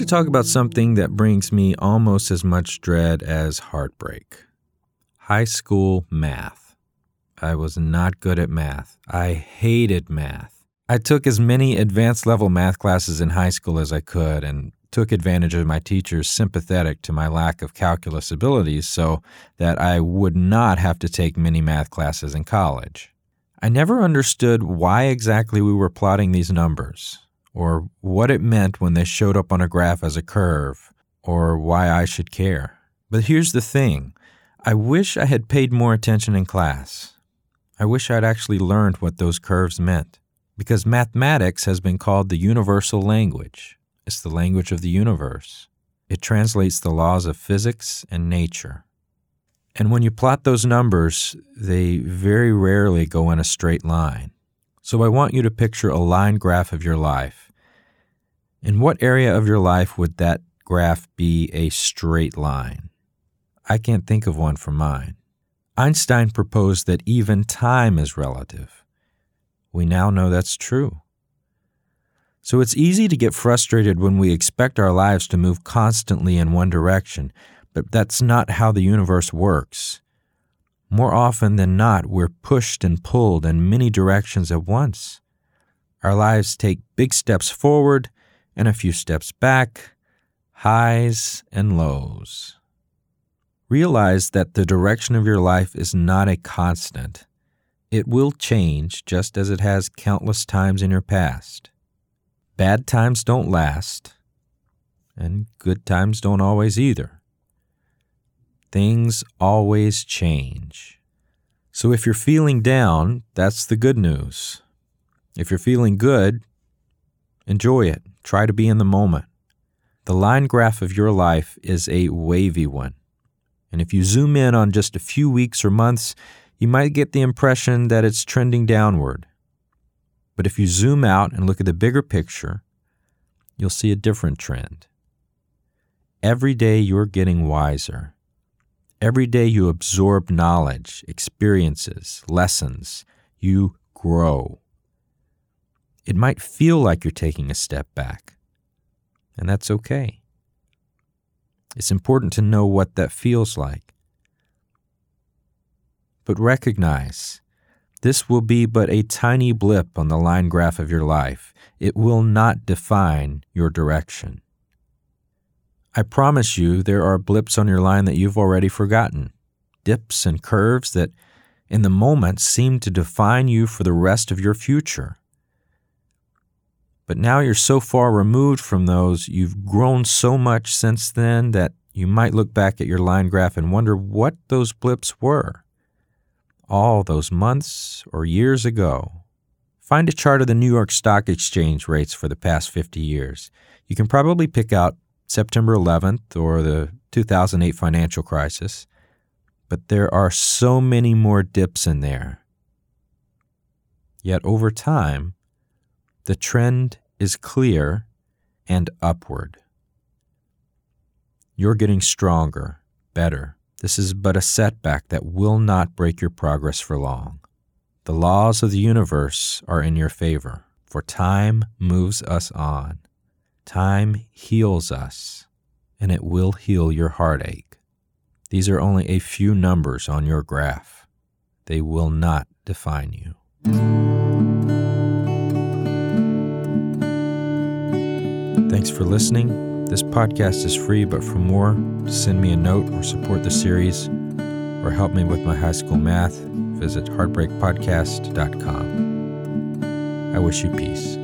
to talk about something that brings me almost as much dread as heartbreak high school math. I was not good at math. I hated math. I took as many advanced level math classes in high school as I could and took advantage of my teachers sympathetic to my lack of calculus abilities so that I would not have to take many math classes in college. I never understood why exactly we were plotting these numbers or what it meant when they showed up on a graph as a curve, or why I should care. But here's the thing I wish I had paid more attention in class. I wish I'd actually learned what those curves meant, because mathematics has been called the universal language. It's the language of the universe. It translates the laws of physics and nature. And when you plot those numbers, they very rarely go in a straight line. So I want you to picture a line graph of your life. In what area of your life would that graph be a straight line? I can't think of one for mine. Einstein proposed that even time is relative. We now know that's true. So it's easy to get frustrated when we expect our lives to move constantly in one direction, but that's not how the universe works. More often than not, we're pushed and pulled in many directions at once. Our lives take big steps forward and a few steps back, highs and lows. Realize that the direction of your life is not a constant. It will change just as it has countless times in your past. Bad times don't last, and good times don't always either. Things always change. So if you're feeling down, that's the good news. If you're feeling good, enjoy it. Try to be in the moment. The line graph of your life is a wavy one. And if you zoom in on just a few weeks or months, you might get the impression that it's trending downward. But if you zoom out and look at the bigger picture, you'll see a different trend. Every day you're getting wiser. Every day you absorb knowledge, experiences, lessons. You grow. It might feel like you're taking a step back, and that's okay. It's important to know what that feels like. But recognize this will be but a tiny blip on the line graph of your life. It will not define your direction. I promise you there are blips on your line that you've already forgotten, dips and curves that in the moment seem to define you for the rest of your future. But now you're so far removed from those, you've grown so much since then that you might look back at your line graph and wonder what those blips were. All those months or years ago. Find a chart of the New York Stock Exchange rates for the past 50 years. You can probably pick out September 11th or the 2008 financial crisis, but there are so many more dips in there. Yet over time, the trend is clear and upward. You're getting stronger, better. This is but a setback that will not break your progress for long. The laws of the universe are in your favor, for time moves us on. Time heals us, and it will heal your heartache. These are only a few numbers on your graph. They will not define you. Thanks for listening. This podcast is free, but for more, send me a note or support the series or help me with my high school math, visit heartbreakpodcast.com. I wish you peace.